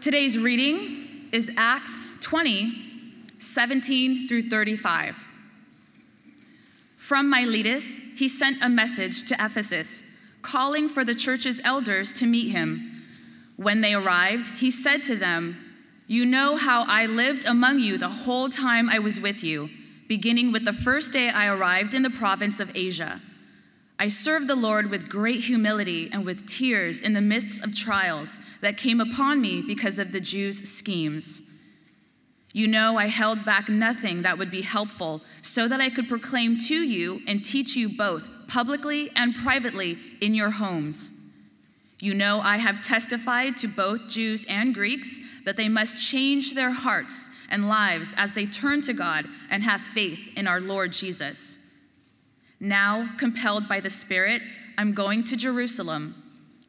Today's reading is Acts 20, 17 through 35. From Miletus, he sent a message to Ephesus, calling for the church's elders to meet him. When they arrived, he said to them, You know how I lived among you the whole time I was with you, beginning with the first day I arrived in the province of Asia. I served the Lord with great humility and with tears in the midst of trials that came upon me because of the Jews' schemes. You know, I held back nothing that would be helpful so that I could proclaim to you and teach you both publicly and privately in your homes. You know, I have testified to both Jews and Greeks that they must change their hearts and lives as they turn to God and have faith in our Lord Jesus. Now, compelled by the Spirit, I'm going to Jerusalem.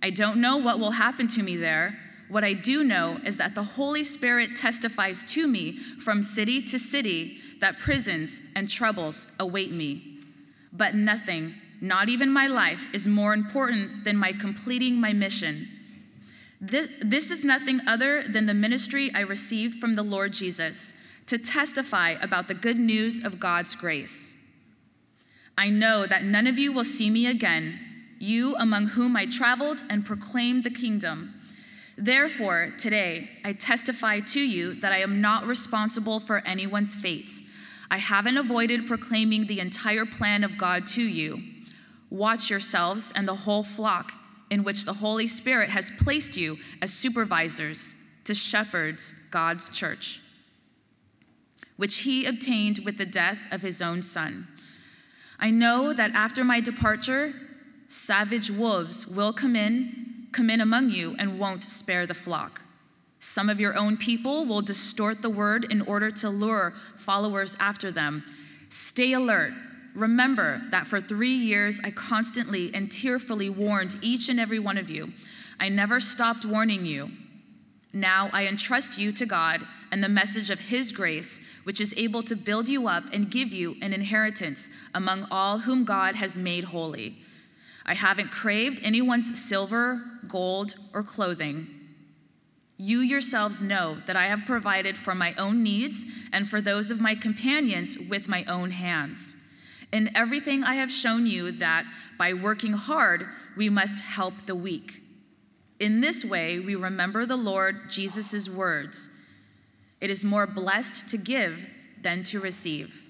I don't know what will happen to me there. What I do know is that the Holy Spirit testifies to me from city to city that prisons and troubles await me. But nothing, not even my life, is more important than my completing my mission. This, this is nothing other than the ministry I received from the Lord Jesus to testify about the good news of God's grace. I know that none of you will see me again, you among whom I traveled and proclaimed the kingdom. Therefore, today, I testify to you that I am not responsible for anyone's fate. I haven't avoided proclaiming the entire plan of God to you. Watch yourselves and the whole flock in which the Holy Spirit has placed you as supervisors to shepherds God's church, which he obtained with the death of his own son. I know that mm. after my departure, savage wolves will come in, come in among you, and won't spare the flock. Some of your own people will distort the word in order to lure followers after them. Stay alert. Remember that for three years I constantly and tearfully warned each and every one of you. I never stopped warning you. Now I entrust you to God and the message of His grace, which is able to build you up and give you an inheritance among all whom God has made holy. I haven't craved anyone's silver, gold, or clothing. You yourselves know that I have provided for my own needs and for those of my companions with my own hands. In everything, I have shown you that by working hard, we must help the weak. In this way, we remember the Lord Jesus' words It is more blessed to give than to receive.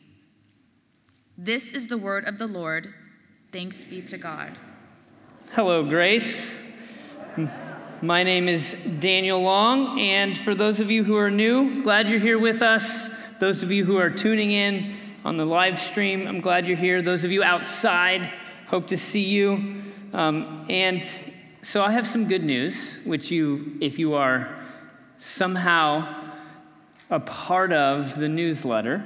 This is the word of the Lord. Thanks be to God. Hello, Grace. My name is Daniel Long, and for those of you who are new, glad you're here with us. Those of you who are tuning in on the live stream, I'm glad you're here. Those of you outside, hope to see you. Um, and so I have some good news, which you, if you are somehow a part of the newsletter,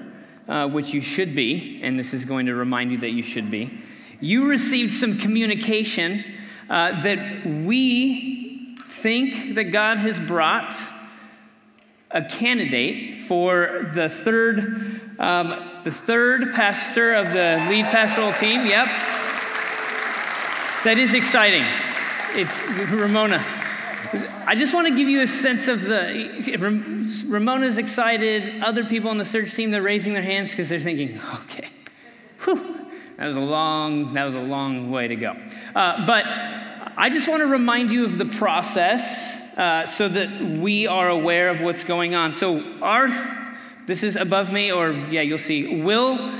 uh, which you should be, and this is going to remind you that you should be, you received some communication uh, that we think that God has brought a candidate for the third, um, the third pastor of the lead pastoral team. Yep, that is exciting it's Ramona. I just want to give you a sense of the. Ramona's excited. Other people on the search team, they're raising their hands because they're thinking, okay, whew, that was a long, that was a long way to go. Uh, but I just want to remind you of the process uh, so that we are aware of what's going on. So our, this is above me, or yeah, you'll see. Will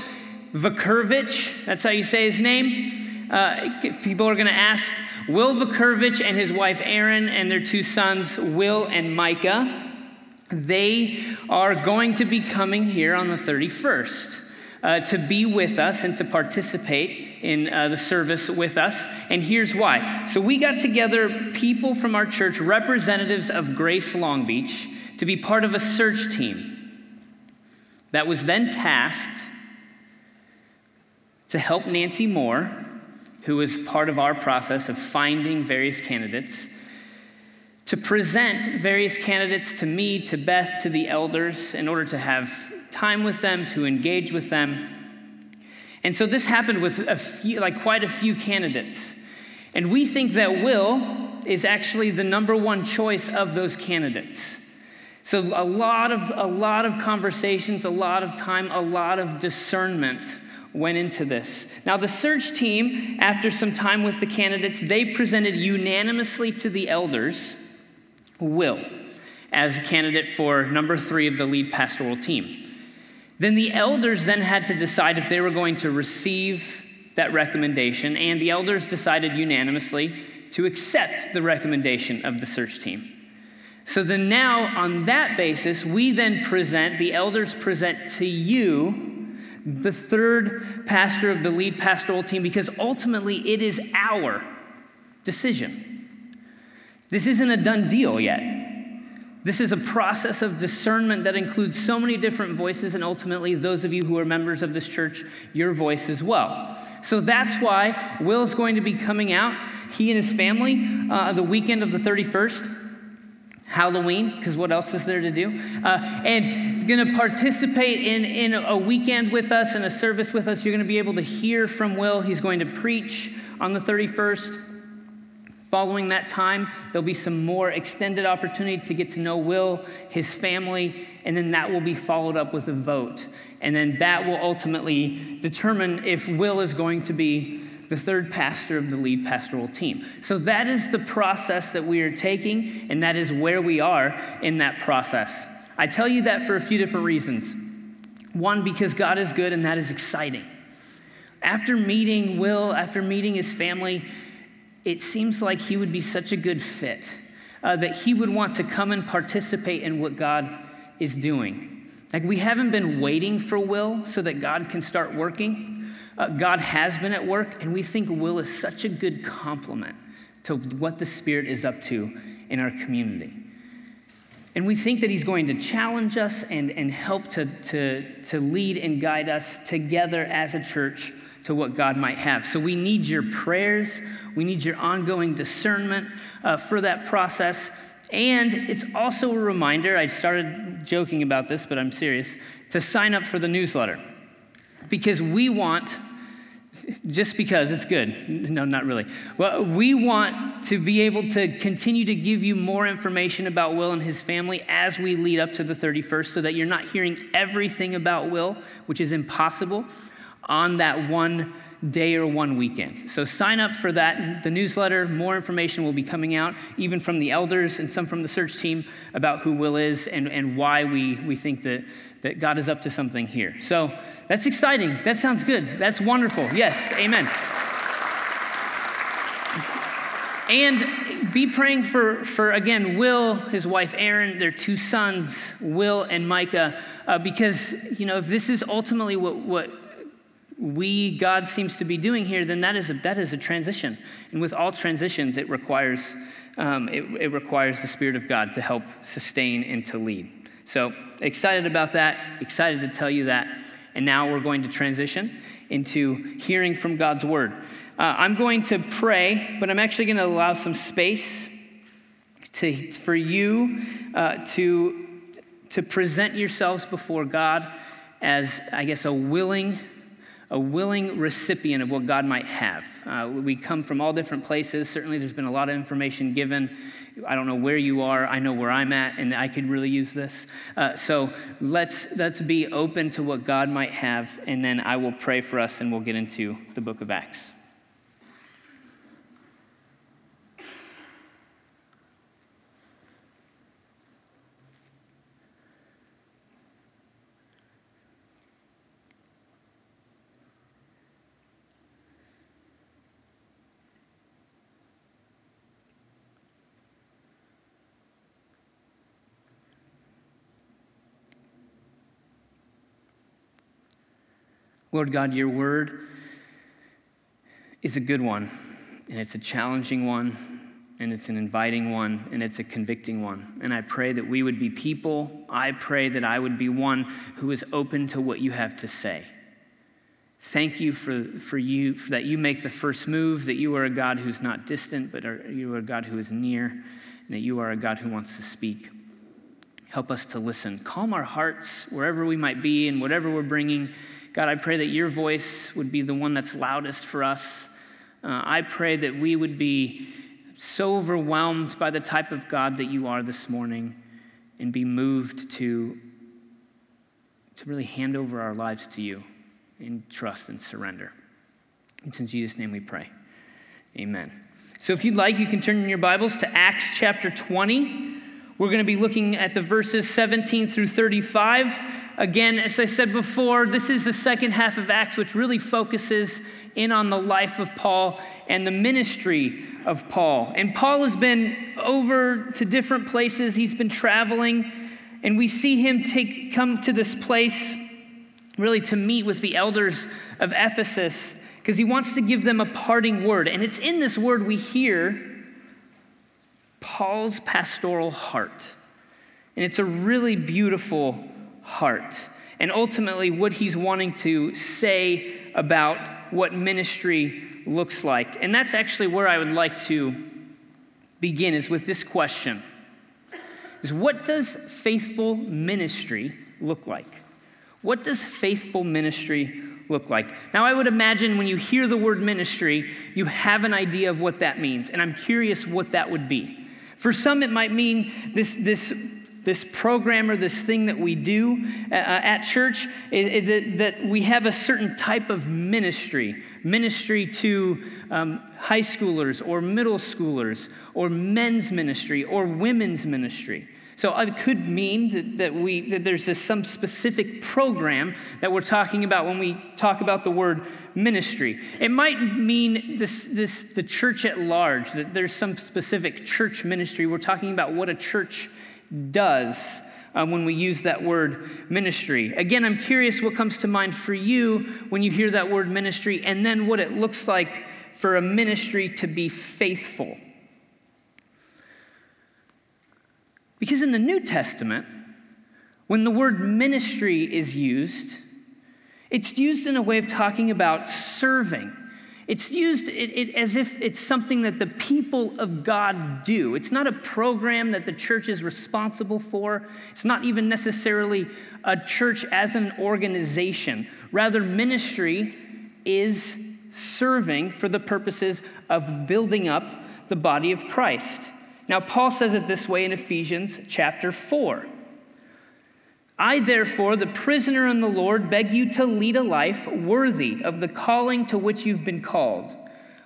Vakurvich, that's how you say his name. Uh, people are going to ask, Will Vakurvich and his wife Erin and their two sons, Will and Micah, they are going to be coming here on the 31st. Uh, to be with us and to participate in uh, the service with us. And here's why. So, we got together people from our church, representatives of Grace Long Beach, to be part of a search team that was then tasked to help Nancy Moore who was part of our process of finding various candidates, to present various candidates to me, to Beth, to the elders, in order to have time with them, to engage with them. And so this happened with a few, like quite a few candidates. And we think that Will is actually the number one choice of those candidates. So a lot of a lot of conversations, a lot of time, a lot of discernment went into this. Now the search team, after some time with the candidates, they presented unanimously to the elders Will as a candidate for number 3 of the lead pastoral team. Then the elders then had to decide if they were going to receive that recommendation, and the elders decided unanimously to accept the recommendation of the search team. So then, now on that basis, we then present, the elders present to you the third pastor of the lead pastoral team because ultimately it is our decision. This isn't a done deal yet. This is a process of discernment that includes so many different voices, and ultimately, those of you who are members of this church, your voice as well. So that's why Will's going to be coming out, he and his family, uh, the weekend of the 31st. Halloween, because what else is there to do? Uh, and going to participate in, in a weekend with us and a service with us. You're going to be able to hear from Will. He's going to preach on the 31st. Following that time, there'll be some more extended opportunity to get to know Will, his family, and then that will be followed up with a vote. And then that will ultimately determine if Will is going to be the third pastor of the lead pastoral team. So that is the process that we are taking, and that is where we are in that process. I tell you that for a few different reasons. One, because God is good, and that is exciting. After meeting Will, after meeting his family, it seems like he would be such a good fit, uh, that he would want to come and participate in what God is doing. Like, we haven't been waiting for Will so that God can start working. Uh, God has been at work, and we think Will is such a good complement to what the Spirit is up to in our community. And we think that He's going to challenge us and, and help to, to, to lead and guide us together as a church to what God might have. So we need your prayers, we need your ongoing discernment uh, for that process. And it's also a reminder, I started joking about this, but I'm serious, to sign up for the newsletter. Because we want just because it's good. No, not really. Well, we want to be able to continue to give you more information about Will and his family as we lead up to the 31st so that you're not hearing everything about Will, which is impossible, on that one day or one weekend. So sign up for that. The newsletter, more information will be coming out, even from the elders and some from the search team about who Will is and, and why we, we think that, that God is up to something here. So that's exciting. That sounds good. That's wonderful. Yes, amen. And be praying for, for again, Will, his wife Erin, their two sons, Will and Micah, uh, because, you know, if this is ultimately what, what we, God seems to be doing here, then that is a, that is a transition. And with all transitions, it requires, um, it, it requires the Spirit of God to help sustain and to lead. So excited about that, excited to tell you that. And now we're going to transition into hearing from God's word. Uh, I'm going to pray, but I'm actually going to allow some space to, for you uh, to, to present yourselves before God as, I guess, a willing a willing recipient of what God might have. Uh, we come from all different places. Certainly, there's been a lot of information given. I don't know where you are. I know where I'm at, and I could really use this. Uh, so let's let's be open to what God might have, and then I will pray for us, and we'll get into the Book of Acts. Lord God, your word is a good one, and it's a challenging one, and it's an inviting one, and it's a convicting one. And I pray that we would be people. I pray that I would be one who is open to what you have to say. Thank you for, for you for that you make the first move, that you are a God who's not distant, but are, you are a God who is near, and that you are a God who wants to speak. Help us to listen. Calm our hearts wherever we might be and whatever we're bringing God, I pray that your voice would be the one that's loudest for us. Uh, I pray that we would be so overwhelmed by the type of God that you are this morning and be moved to, to really hand over our lives to you in trust and surrender. It's in Jesus' name we pray. Amen. So if you'd like, you can turn in your Bibles to Acts chapter 20. We're going to be looking at the verses 17 through 35. Again, as I said before, this is the second half of Acts, which really focuses in on the life of Paul and the ministry of Paul. And Paul has been over to different places, he's been traveling, and we see him take, come to this place really to meet with the elders of Ephesus because he wants to give them a parting word. And it's in this word we hear Paul's pastoral heart. And it's a really beautiful heart. And ultimately, what he's wanting to say about what ministry looks like. And that's actually where I would like to begin is with this question. Is what does faithful ministry look like? What does faithful ministry look like? Now, I would imagine when you hear the word ministry, you have an idea of what that means, and I'm curious what that would be. For some, it might mean this, this, this program or this thing that we do uh, uh at church, it, it, that we have a certain type of ministry ministry to um, high schoolers or middle schoolers, or men's ministry or women's ministry. So it could mean that, that, we, that there's this, some specific program that we're talking about when we talk about the word ministry. It might mean this, this, the church at large, that there's some specific church ministry. We're talking about what a church does uh, when we use that word ministry. Again, I'm curious what comes to mind for you when you hear that word ministry, and then what it looks like for a ministry to be faithful. Because in the New Testament, when the word ministry is used, it's used in a way of talking about serving. It's used it, it, as if it's something that the people of God do. It's not a program that the church is responsible for. It's not even necessarily a church as an organization. Rather, ministry is serving for the purposes of building up the body of Christ. Now, Paul says it this way in Ephesians chapter 4. I, therefore, the prisoner in the Lord, beg you to lead a life worthy of the calling to which you've been called,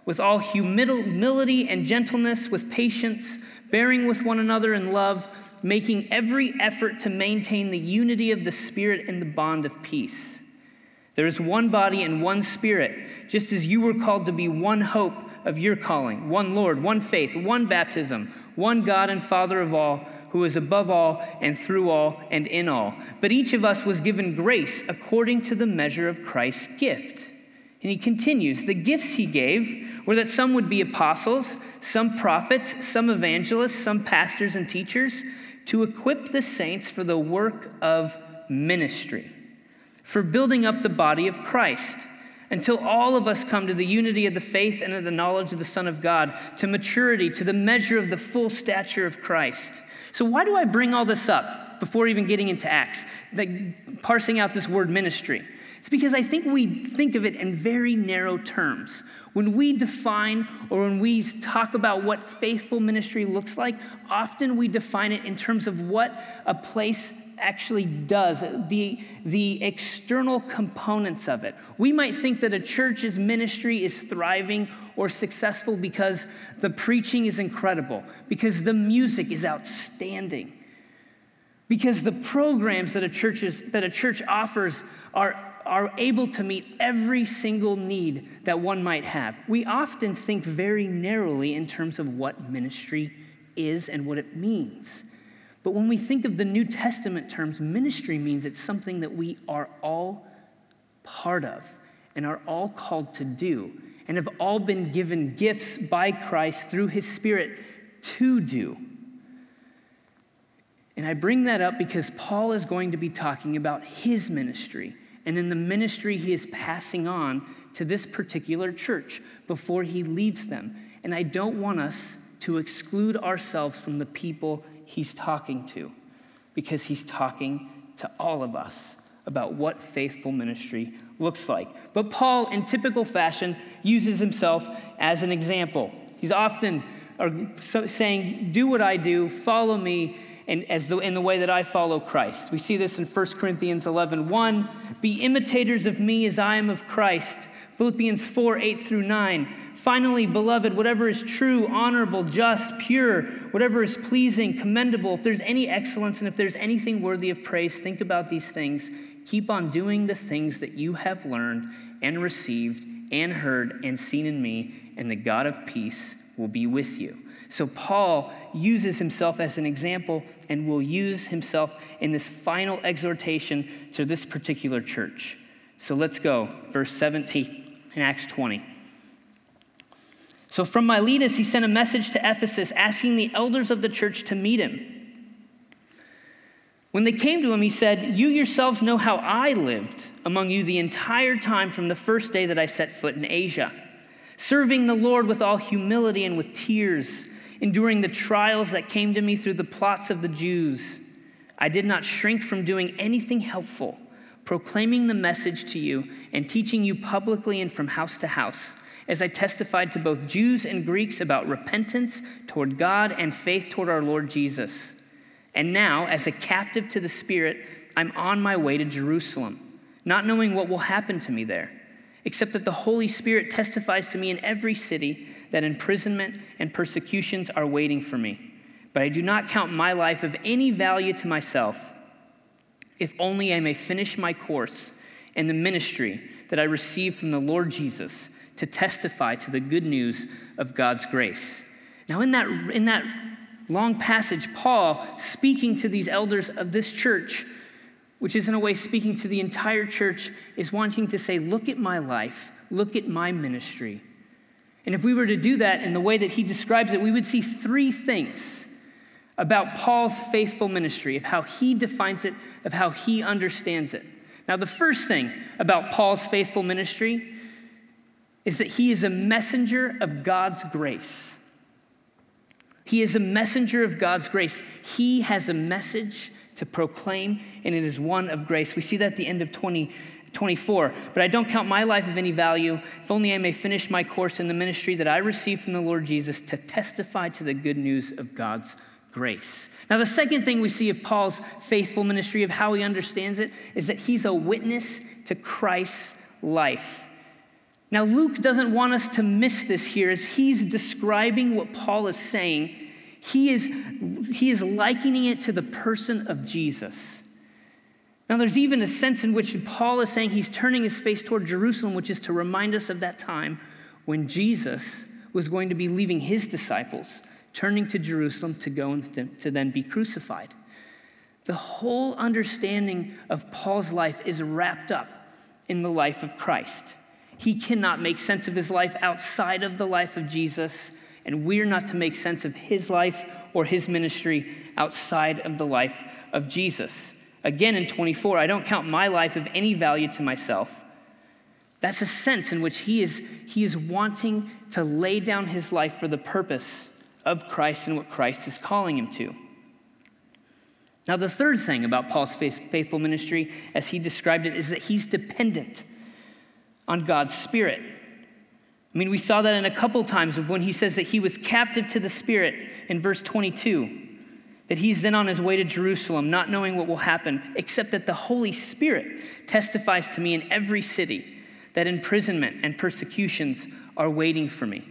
with all humility and gentleness, with patience, bearing with one another in love, making every effort to maintain the unity of the Spirit in the bond of peace. There is one body and one Spirit, just as you were called to be one hope of your calling, one Lord, one faith, one baptism one God and Father of all, who is above all and through all and in all. But each of us was given grace according to the measure of Christ's gift. And he continues the gifts he gave were that some would be apostles, some prophets, some evangelists, some pastors and teachers, to equip the saints for the work of ministry, for building up the body of Christ until all of us come to the unity of the faith and of the knowledge of the Son of God, to maturity, to the measure of the full stature of Christ. So, why do I bring all this up before even getting into Acts, like parsing out this word ministry? It's because I think we think of it in very narrow terms. When we define or when we talk about what faithful ministry looks like, often we define it in terms of what a place actually does, the, the external components of it. We might think that a church's ministry is thriving or successful because the preaching is incredible, because the music is outstanding, because the programs that a church, is, that a church offers are, are able to meet every single need that one might have. We often think very narrowly in terms of what ministry is and what it means. But when we think of the New Testament terms, ministry means it's something that we are all part of and are all called to do and have all been given gifts by Christ through his Spirit to do. And I bring that up because Paul is going to be talking about his ministry and in the ministry he is passing on to this particular church before he leaves them. And I don't want us to exclude ourselves from the people he's talking to because he's talking to all of us about what faithful ministry looks like. But Paul, in typical fashion, uses himself as an example. He's often uh, saying, Do what I do, follow me. and as the, in the way that I follow Christ. We see this in 1 Corinthians 11 1. Be imitators of me as I am of Christ. Philippians 4 8 through 9. Finally, beloved, whatever is true, honorable, just, pure, whatever is pleasing, commendable, if there's any excellence and if there's anything worthy of praise, think about these things. Keep on doing the things that you have learned and received and heard and seen in me, and the God of peace will be with you. So, Paul uses himself as an example and will use himself in this final exhortation to this particular church. So, let's go. Verse 17 in Acts 20. So from Miletus, he sent a message to Ephesus asking the elders of the church to meet him. When they came to him, he said, You yourselves know how I lived among you the entire time from the first day that I set foot in Asia, serving the Lord with all humility and with tears, enduring the trials that came to me through the plots of the Jews. I did not shrink from doing anything helpful, proclaiming the message to you and teaching you publicly and from house to house as I testified to both Jews and Greeks about repentance toward God and faith toward our Lord Jesus. And now, as a captive to the Spirit, I'm on my way to Jerusalem, not knowing what will happen to me there, except that the Holy Spirit testifies to me in every city that imprisonment and persecutions are waiting for me. But I do not count my life of any value to myself, if only I may finish my course and the ministry that I received from the Lord Jesus to testify to the good news of God's grace. Now, in that, in that long passage, Paul, speaking to these elders of this church, which is in a way speaking to the entire church, is wanting to say, Look at my life, look at my ministry. And if we were to do that in the way that he describes it, we would see three things about Paul's faithful ministry, of how he defines it, of how he understands it. Now, the first thing about Paul's faithful ministry is that he is a messenger of God's grace. He is a messenger of God's grace. He has a message to proclaim, and it is one of grace. We see that at the end of 20, 24. But I don't count my life of any value, if only I may finish my course in the ministry that I received from the Lord Jesus to testify to the good news of God's grace. Now, the second thing we see of Paul's faithful ministry, of how he understands it, is that he's a witness to Christ's life. Now, Luke doesn't want us to miss this here as he's describing what Paul is saying. He is, he is likening it to the person of Jesus. Now, there's even a sense in which Paul is saying he's turning his face toward Jerusalem, which is to remind us of that time when Jesus was going to be leaving his disciples, turning to Jerusalem to go and to then be crucified. The whole understanding of Paul's life is wrapped up in the life of Christ. He cannot make sense of his life outside of the life of Jesus, and we're not to make sense of his life or his ministry outside of the life of Jesus. Again, in 24, I don't count my life of any value to myself. That's a sense in which he is, he is wanting to lay down his life for the purpose of Christ and what Christ is calling him to. Now, the third thing about Paul's faithful ministry, as he described it, is that he's dependent on God's Spirit. I mean, we saw that in a couple times of when he says that he was captive to the Spirit in verse 22, that he's then on his way to Jerusalem, not knowing what will happen, except that the Holy Spirit testifies to me in every city that imprisonment and persecutions are waiting for me.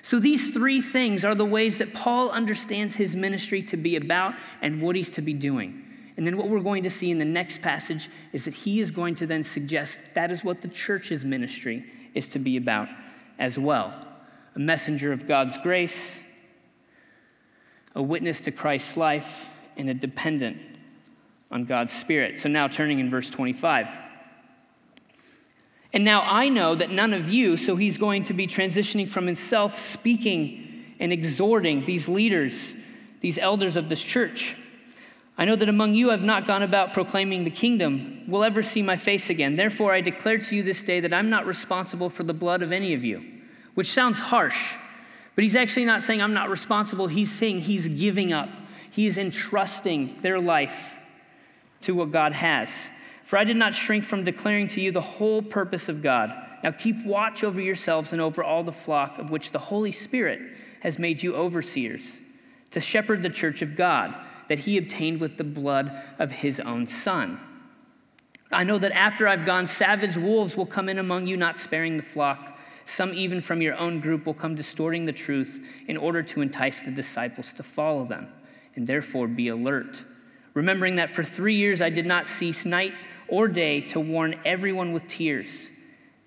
So, these three things are the ways that Paul understands his ministry to be about and what he's to be doing. And then what we're going to see in the next passage is that he is going to then suggest that is what the church's ministry is to be about as well a messenger of God's grace, a witness to Christ's life, and a dependent on God's Spirit. So now turning in verse 25. And now I know that none of you, so he's going to be transitioning from himself, speaking and exhorting these leaders, these elders of this church. I know that among you I've not gone about proclaiming the kingdom, will ever see my face again. Therefore, I declare to you this day that I'm not responsible for the blood of any of you, which sounds harsh, but he's actually not saying I'm not responsible. He's saying he's giving up, he is entrusting their life to what God has. For I did not shrink from declaring to you the whole purpose of God. Now keep watch over yourselves and over all the flock of which the Holy Spirit has made you overseers, to shepherd the church of God that he obtained with the blood of his own son. I know that after I've gone, savage wolves will come in among you, not sparing the flock. Some, even from your own group, will come distorting the truth in order to entice the disciples to follow them. And therefore, be alert, remembering that for three years I did not cease night or day to warn everyone with tears.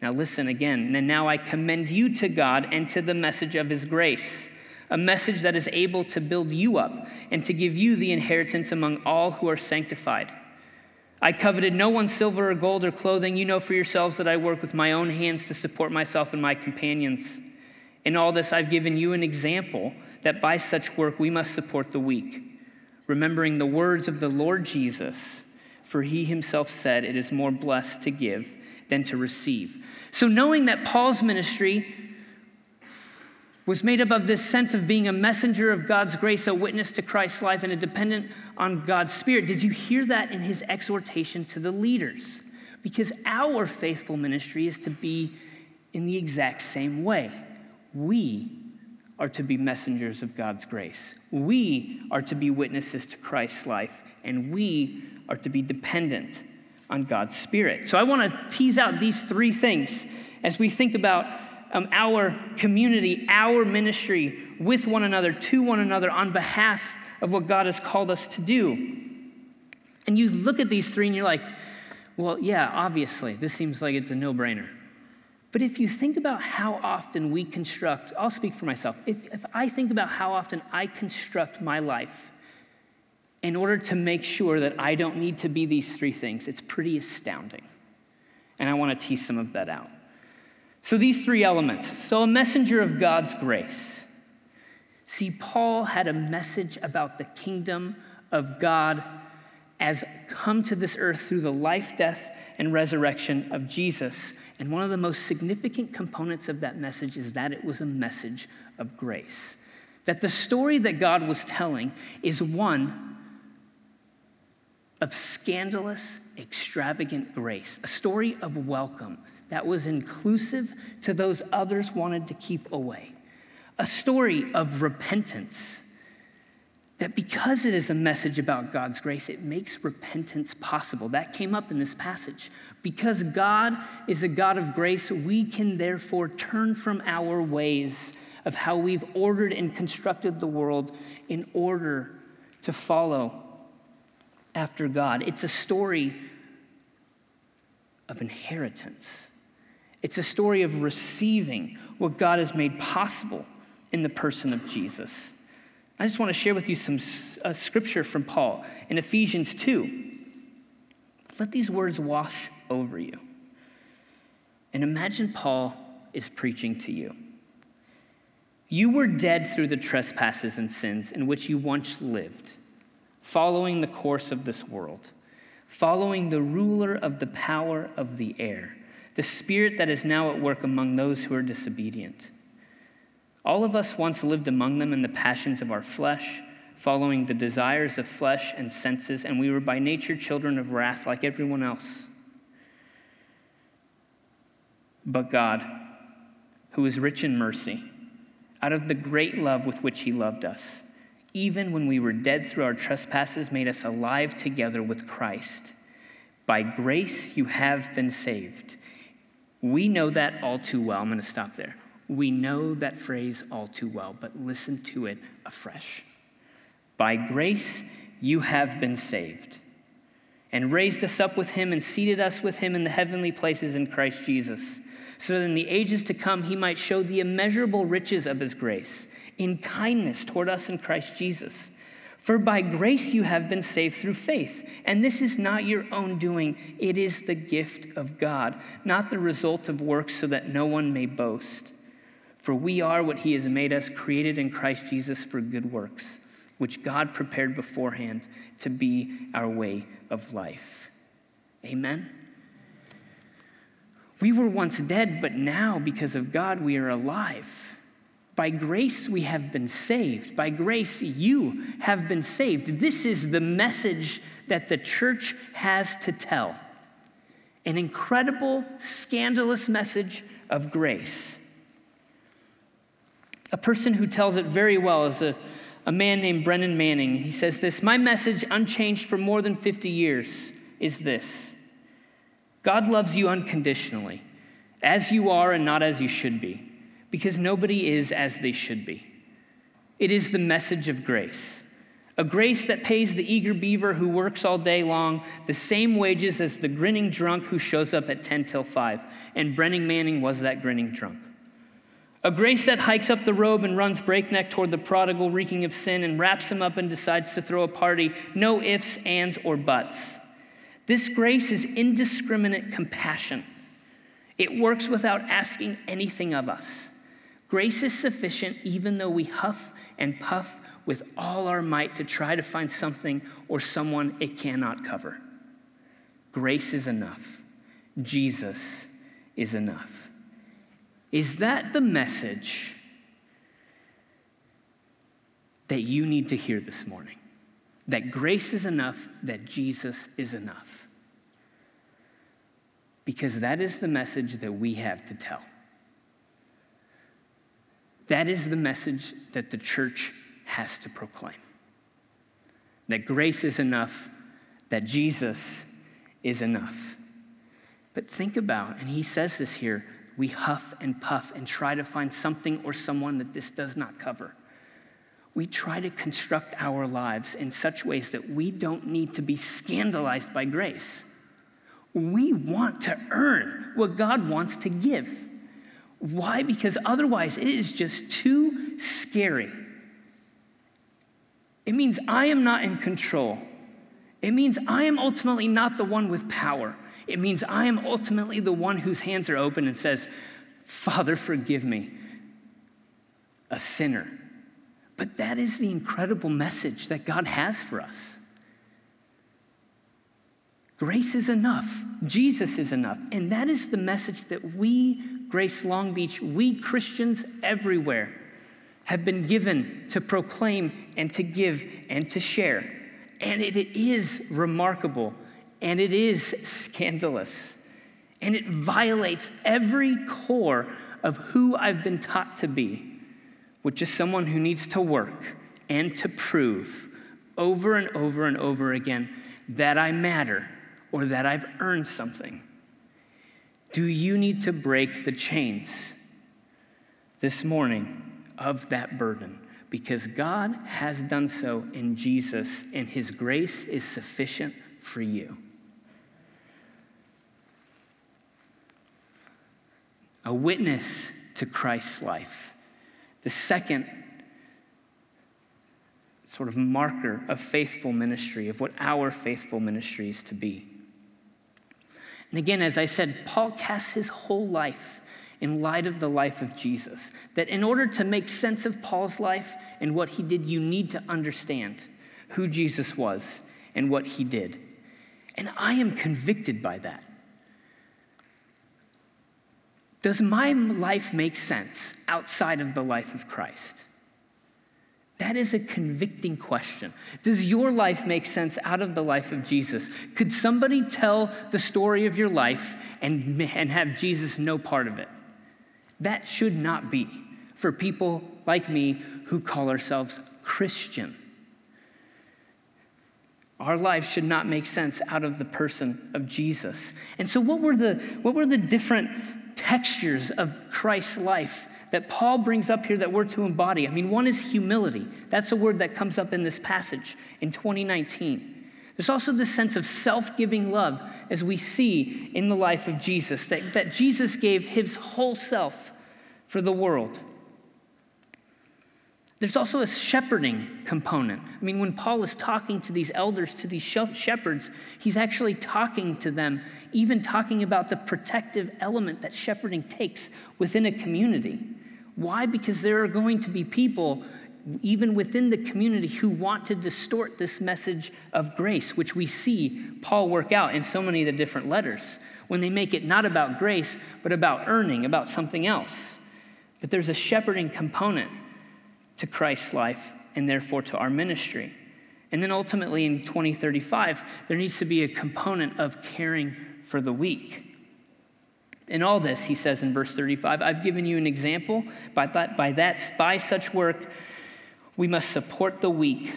Now, listen again. And now I commend you to God and to the message of his grace, a message that is able to build you up and to give you the inheritance among all who are sanctified. I coveted no one's silver or gold or clothing. You know for yourselves that I work with my own hands to support myself and my companions. In all this, I've given you an example that by such work we must support the weak, remembering the words of the Lord Jesus, for he himself said, It is more blessed to give than to receive. So, knowing that Paul's ministry was made up of this sense of being a messenger of God's grace, a witness to Christ's life, and a dependent on God's Spirit. Did you hear that in his exhortation to the leaders? Because our faithful ministry is to be in the exact same way. We are to be messengers of God's grace. We are to be witnesses to Christ's life, and we are to be dependent on God's Spirit. So I want to tease out these three things as we think about um, our community, our ministry with one another, to one another, on behalf of what God has called us to do. And you look at these three and you're like, well, yeah, obviously, this seems like it's a no brainer. But if you think about how often we construct, I'll speak for myself. If, if I think about how often I construct my life in order to make sure that I don't need to be these three things, it's pretty astounding. And I want to tease some of that out. So, these three elements. So, a messenger of God's grace. See, Paul had a message about the kingdom of God as come to this earth through the life, death, and resurrection of Jesus. And one of the most significant components of that message is that it was a message of grace. That the story that God was telling is one of scandalous, extravagant grace, a story of welcome that was inclusive to those others wanted to keep away. A story of repentance that because it is a message about God's grace, it makes repentance possible. That came up in this passage. Because God is a God of grace, we can therefore turn from our ways of how we've ordered and constructed the world in order to follow after God. It's a story of inheritance. It's a story of receiving what God has made possible in the person of Jesus. I just want to share with you some uh, scripture from Paul in Ephesians 2. Let these words wash over you. And imagine Paul is preaching to you. You were dead through the trespasses and sins in which you once lived, following the course of this world, following the ruler of the power of the air the spirit that is now at work among those who are disobedient. All of us once lived among them in the passions of our flesh, following the desires of flesh and senses, and we were by nature children of wrath like everyone else. But God, who is rich in mercy, out of the great love with which He loved us, even when we were dead through our trespasses, made us alive together with Christ. By grace you have been saved we know that all too well. I'm going to stop there. We know that phrase all too well, but listen to it afresh. By grace, you have been saved, and raised us up with him, and seated us with him in the heavenly places in Christ Jesus, so that in the ages to come he might show the immeasurable riches of his grace in kindness toward us in Christ Jesus. For by grace you have been saved through faith. And this is not your own doing, it is the gift of God, not the result of works, so that no one may boast. For we are what he has made us, created in Christ Jesus for good works, which God prepared beforehand to be our way of life. Amen. We were once dead, but now, because of God, we are alive. By grace, we have been saved. By grace, you have been saved. This is the message that the church has to tell an incredible, scandalous message of grace. A person who tells it very well is a, a man named Brennan Manning. He says this My message, unchanged for more than 50 years, is this God loves you unconditionally, as you are and not as you should be, because nobody is as they should be. It is the message of grace. A grace that pays the eager beaver who works all day long the same wages as the grinning drunk who shows up at 10 till 5. And Brennan Manning was that grinning drunk. A grace that hikes up the robe and runs breakneck toward the prodigal, reeking of sin, and wraps him up and decides to throw a party. No ifs, ands, or buts. This grace is indiscriminate compassion. It works without asking anything of us. Grace is sufficient even though we huff and puff with all our might to try to find something or someone it cannot cover. Grace is enough. Jesus is enough. Is that the message that you need to hear this morning? That grace is enough, that Jesus is enough. Because that is the message that we have to tell. That is the message that the church has to proclaim. That grace is enough, that Jesus is enough. But think about, and he says this here we huff and puff and try to find something or someone that this does not cover. We try to construct our lives in such ways that we don't need to be scandalized by grace. We want to earn what God wants to give. Why? Because otherwise it is just too scary. It means I am not in control. It means I am ultimately not the one with power. It means I am ultimately the one whose hands are open and says, Father, forgive me, a sinner. But that is the incredible message that God has for us. Grace is enough. Jesus is enough. And that is the message that we, Grace Long Beach, we Christians everywhere, have been given to proclaim and to give and to share. And it is remarkable and it is scandalous. And it violates every core of who I've been taught to be, which is someone who needs to work and to prove over and over and over again that I matter or that I've earned something. Do you need to break the chains this morning of that burden? Because God has done so in Jesus, and His grace is sufficient for you. a witness to Christ's life. The second sort of marker of faithful ministry, of what our faithful ministry is to be. And again, as I said, Paul casts his whole life in light of the life of Jesus. That in order to make sense of Paul's life and what he did, you need to understand who Jesus was and what he did. And I am convicted by that. Does my life make sense outside of the life of Christ? That is a convicting question. Does your life make sense out of the life of Jesus? Could somebody tell the story of your life and, and have Jesus no part of it? That should not be for people like me who call ourselves Christian. Our life should not make sense out of the person of Jesus. And so, what were the, what were the different textures of Christ's life that Paul brings up here that we're to embody. I mean, one is humility. That's a word that comes up in this passage in 2019. There's also this sense of self giving love as we see in the life of Jesus, that, that Jesus gave his whole self for the world. There's also a shepherding component. I mean, when Paul is talking to these elders, to these shepherds, he's actually talking to them, even talking about the protective element that shepherding takes within a community. Why? Because there are going to be people, even within the community, who want to distort this message of grace, which we see Paul work out in so many of the different letters, when they make it not about grace, but about earning, about something else. But there's a shepherding component to Christ's life and therefore to our ministry. And then ultimately in 2035, there needs to be a component of caring for the weak. In all this, he says in verse 35, I've given you an example by that, by that by such work We must support the weak,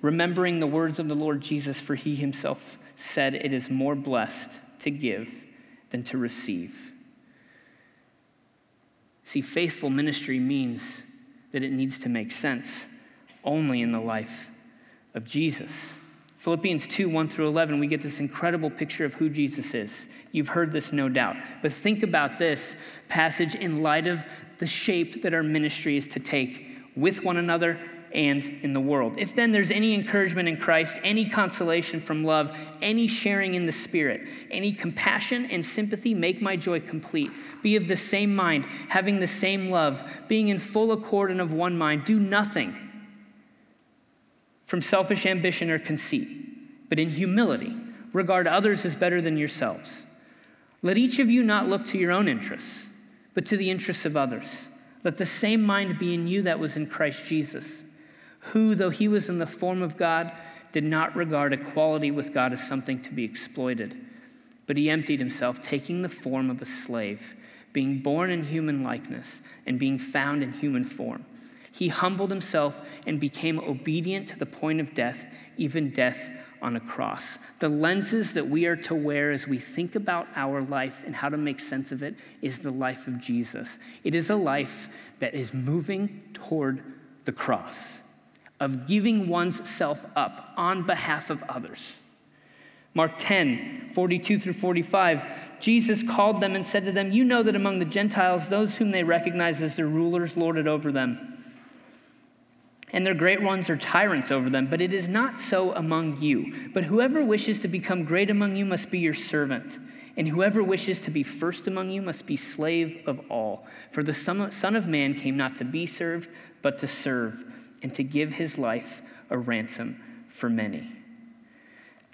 remembering the words of the Lord Jesus, for he himself said, It is more blessed to give than to receive. See, faithful ministry means that it needs to make sense only in the life of Jesus. Philippians 2 1 through 11, we get this incredible picture of who Jesus is. You've heard this, no doubt. But think about this passage in light of the shape that our ministry is to take with one another and in the world. If then there's any encouragement in Christ, any consolation from love, any sharing in the Spirit, any compassion and sympathy, make my joy complete. Be of the same mind, having the same love, being in full accord and of one mind. Do nothing from selfish ambition or conceit, but in humility, regard others as better than yourselves. Let each of you not look to your own interests, but to the interests of others. Let the same mind be in you that was in Christ Jesus who, though he was in the form of God, did not regard equality with God as something to be exploited, but he emptied himself, taking the form of a slave, being born in human likeness, and being found in human form. He humbled himself and became obedient to the point of death, even death on a cross. The lenses that we are to wear as we think about our life and how to make sense of it is the life of Jesus. It is a life that is moving toward the cross of giving one's self up on behalf of others. Mark 10, 42 through 45, Jesus called them and said to them, You know that among the Gentiles, those whom they recognize as their rulers lord it over them. And their great ones are tyrants over them, but it is not so among you. But whoever wishes to become great among you must be your servant. And whoever wishes to be first among you must be slave of all. For the Son of Man came not to be served, but to serve and to give his life a ransom for many.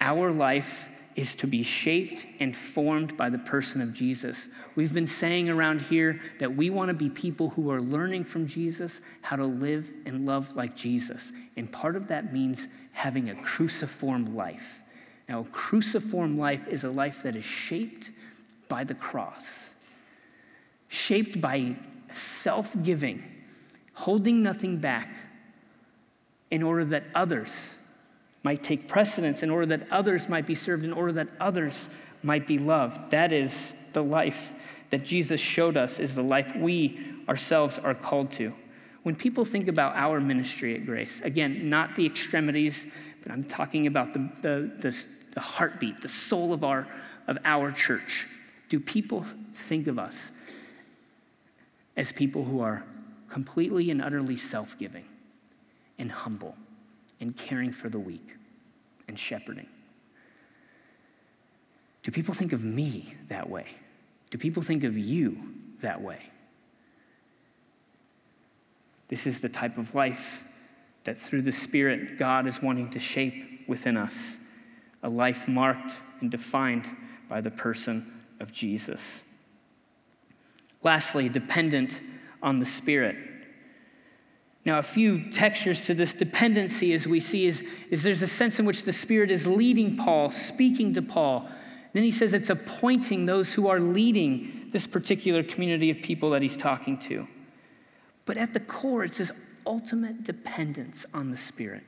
Our life is to be shaped and formed by the person of Jesus. We've been saying around here that we want to be people who are learning from Jesus how to live and love like Jesus. And part of that means having a cruciform life. Now, a cruciform life is a life that is shaped by the cross, shaped by self giving, holding nothing back, in order that others might take precedence, in order that others might be served, in order that others might be loved. That is the life that Jesus showed us, is the life we ourselves are called to. When people think about our ministry at Grace, again, not the extremities, but I'm talking about the, the, the, the heartbeat, the soul of our, of our church. Do people think of us as people who are completely and utterly self giving? and humble and caring for the weak and shepherding. Do people think of me that way? Do people think of you that way? This is the type of life that through the Spirit God is wanting to shape within us a life marked and defined by the person of Jesus. Lastly, dependent on the Spirit. Now, a few textures to this dependency, as we see, is, is there's a sense in which the Spirit is leading Paul, speaking to Paul. Then he says it's appointing those who are leading this particular community of people that he's talking to. But at the core, it's this ultimate dependence on the Spirit.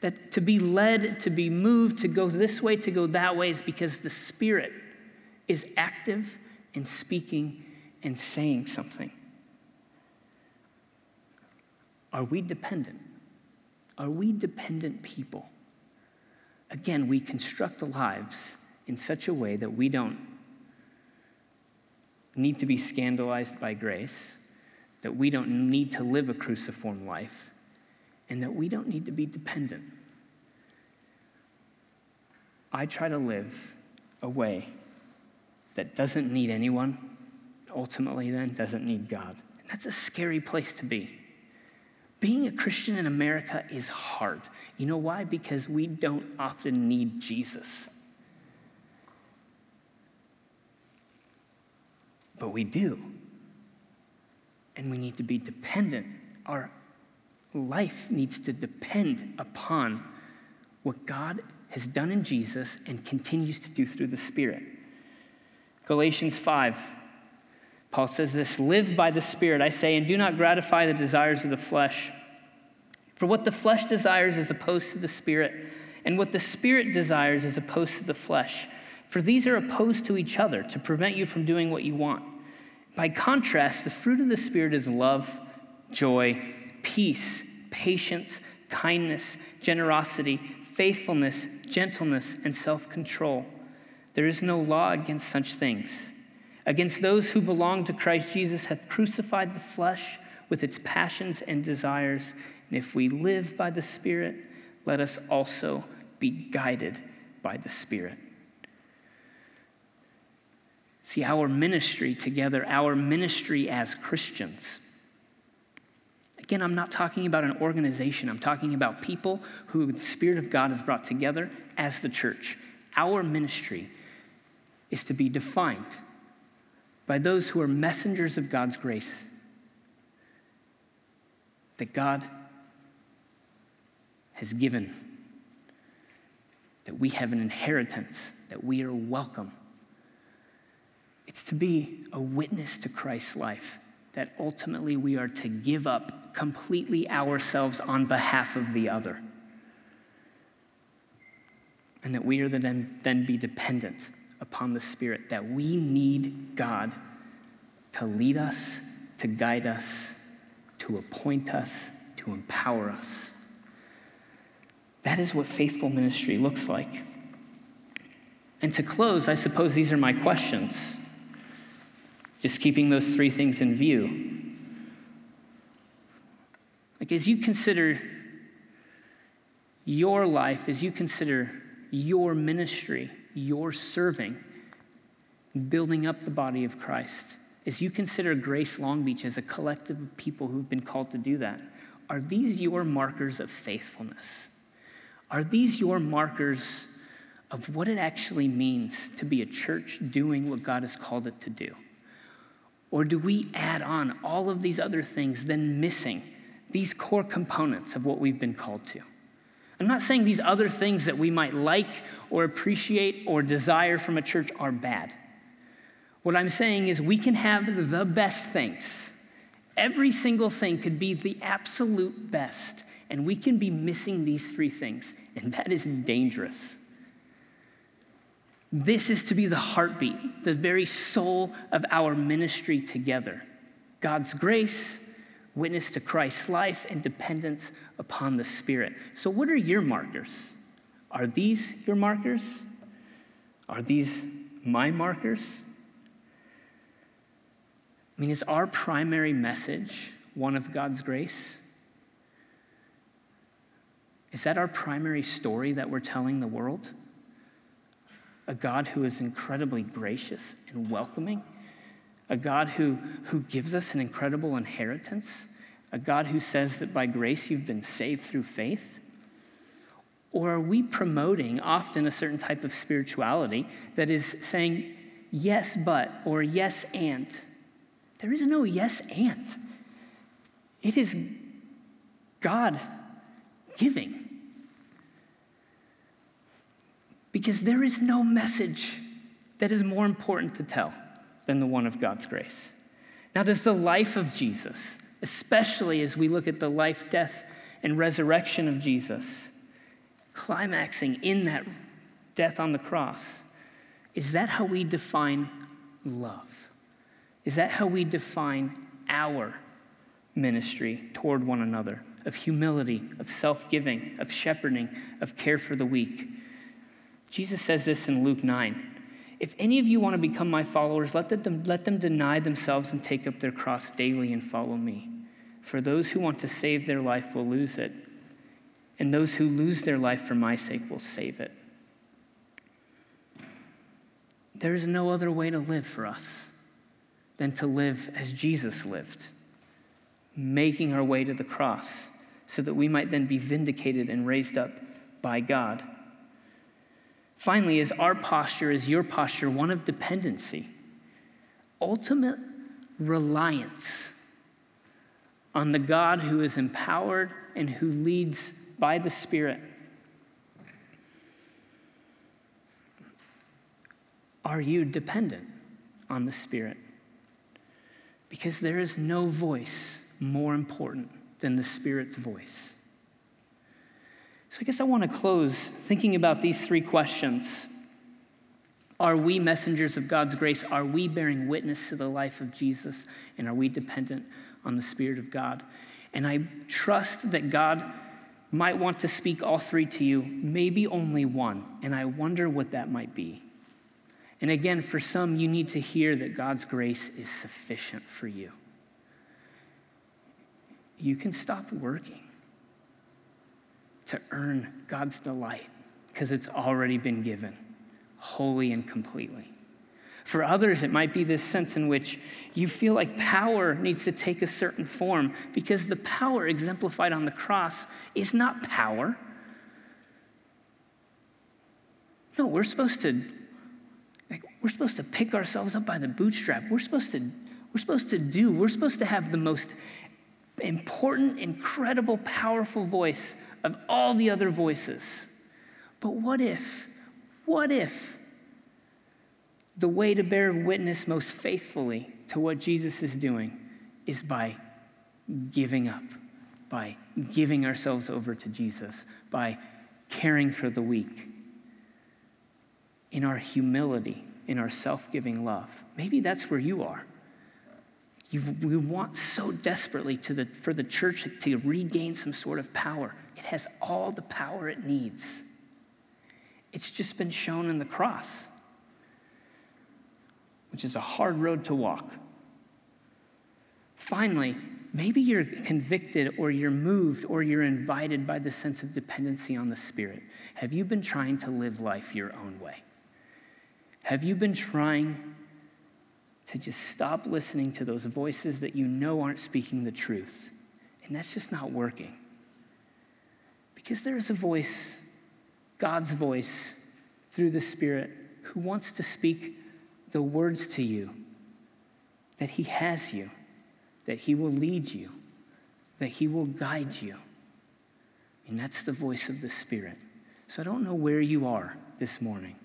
That to be led, to be moved, to go this way, to go that way, is because the Spirit is active and speaking and saying something. Are we dependent? Are we dependent people? Again, we construct lives in such a way that we don't need to be scandalized by grace, that we don't need to live a cruciform life, and that we don't need to be dependent. I try to live a way that doesn't need anyone, ultimately, then doesn't need God. And that's a scary place to be being a Christian in America is hard. You know why? Because we don't often need Jesus. But we do. And we need to be dependent. Our life needs to depend upon what God has done in Jesus and continues to do through the Spirit. Galatians 5 Paul says this live by the Spirit, I say, and do not gratify the desires of the flesh. For what the flesh desires is opposed to the Spirit, and what the Spirit desires is opposed to the flesh. For these are opposed to each other to prevent you from doing what you want. By contrast, the fruit of the Spirit is love, joy, peace, patience, kindness, generosity, faithfulness, gentleness, and self control. There is no law against such things. Against those who belong to Christ Jesus hath crucified the flesh with its passions and desires. And if we live by the Spirit, let us also be guided by the Spirit. See, our ministry together, our ministry as Christians. Again, I'm not talking about an organization. I'm talking about people who the Spirit of God has brought together as the church. Our ministry is to be defined by those who are messengers of God's grace. That God has given, that we have an inheritance, that we are welcome. It's to be a witness to Christ's life, that ultimately we are to give up completely ourselves on behalf of the other. And that we are to then, then be dependent upon the Spirit, that we need God to lead us, to guide us, to appoint us, to empower us. That is what faithful ministry looks like. And to close, I suppose these are my questions. Just keeping those three things in view. Like, as you consider your life, as you consider your ministry, your serving, building up the body of Christ, as you consider Grace Long Beach as a collective of people who've been called to do that, are these your markers of faithfulness? Are these your markers of what it actually means to be a church doing what God has called it to do? Or do we add on all of these other things, then missing these core components of what we've been called to? I'm not saying these other things that we might like or appreciate or desire from a church are bad. What I'm saying is we can have the best things. Every single thing could be the absolute best, and we can be missing these three things, and that is dangerous. This is to be the heartbeat, the very soul of our ministry together. God's grace, witness to Christ's life, and dependence upon the Spirit. So, what are your markers? Are these your markers? Are these my markers? I mean, is our primary message one of God's grace? Is that our primary story that we're telling the world? A God who is incredibly gracious and welcoming? A God who, who gives us an incredible inheritance? A God who says that by grace you've been saved through faith? Or are we promoting often a certain type of spirituality that is saying, yes, but, or yes, and? There is no yes, and. It is God giving. Because there is no message that is more important to tell than the one of God's grace. Now, does the life of Jesus, especially as we look at the life, death, and resurrection of Jesus, climaxing in that death on the cross, is that how we define love? Is that how we define our ministry toward one another? Of humility, of self giving, of shepherding, of care for the weak. Jesus says this in Luke 9. If any of you want to become my followers, let them, let them deny themselves and take up their cross daily and follow me. For those who want to save their life will lose it, and those who lose their life for my sake will save it. There is no other way to live for us than to live as Jesus lived, making our way to the cross so that we might then be vindicated and raised up by God. Finally, is our posture, is your posture one of dependency, ultimate reliance on the God who is empowered and who leads by the Spirit? Are you dependent on the Spirit? Because there is no voice more important than the Spirit's voice. So I guess I want to close thinking about these three questions. Are we messengers of God's grace? Are we bearing witness to the life of Jesus? And are we dependent on the Spirit of God? And I trust that God might want to speak all three to you, maybe only one. And I wonder what that might be. And again, for some, you need to hear that God's grace is sufficient for you. You can stop working to earn God's delight because it's already been given wholly and completely. For others, it might be this sense in which you feel like power needs to take a certain form because the power exemplified on the cross is not power. No, we're supposed to like, we're supposed to pick ourselves up by the bootstrap. We're supposed to we're supposed to do. We're supposed to have the most important, incredible, powerful voice of all the other voices. But what if, what if the way to bear witness most faithfully to what Jesus is doing is by giving up, by giving ourselves over to Jesus, by caring for the weak, in our humility, in our self giving love? Maybe that's where you are. You, we want so desperately the, for the church to regain some sort of power. It has all the power it needs. It's just been shown in the cross, which is a hard road to walk. Finally, maybe you're convicted or you're moved or you're invited by the sense of dependency on the Spirit. Have you been trying to live life your own way? Have you been trying to just stop listening to those voices that you know aren't speaking the truth? And that's just not working. Because there's a voice, God's voice, through the Spirit, who wants to speak the words to you that He has you, that He will lead you, that He will guide you. And that's the voice of the Spirit. So I don't know where you are this morning,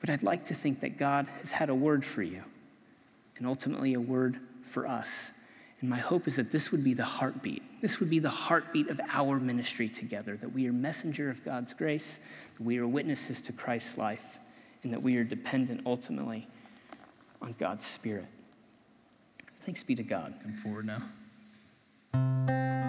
but I'd like to think that God has had a word for you, and ultimately a word for us. And my hope is that this would be the heartbeat. This would be the heartbeat of our ministry together that we are messenger of God's grace, that we are witnesses to Christ's life, and that we are dependent ultimately on God's Spirit. Thanks be to God. Come forward now.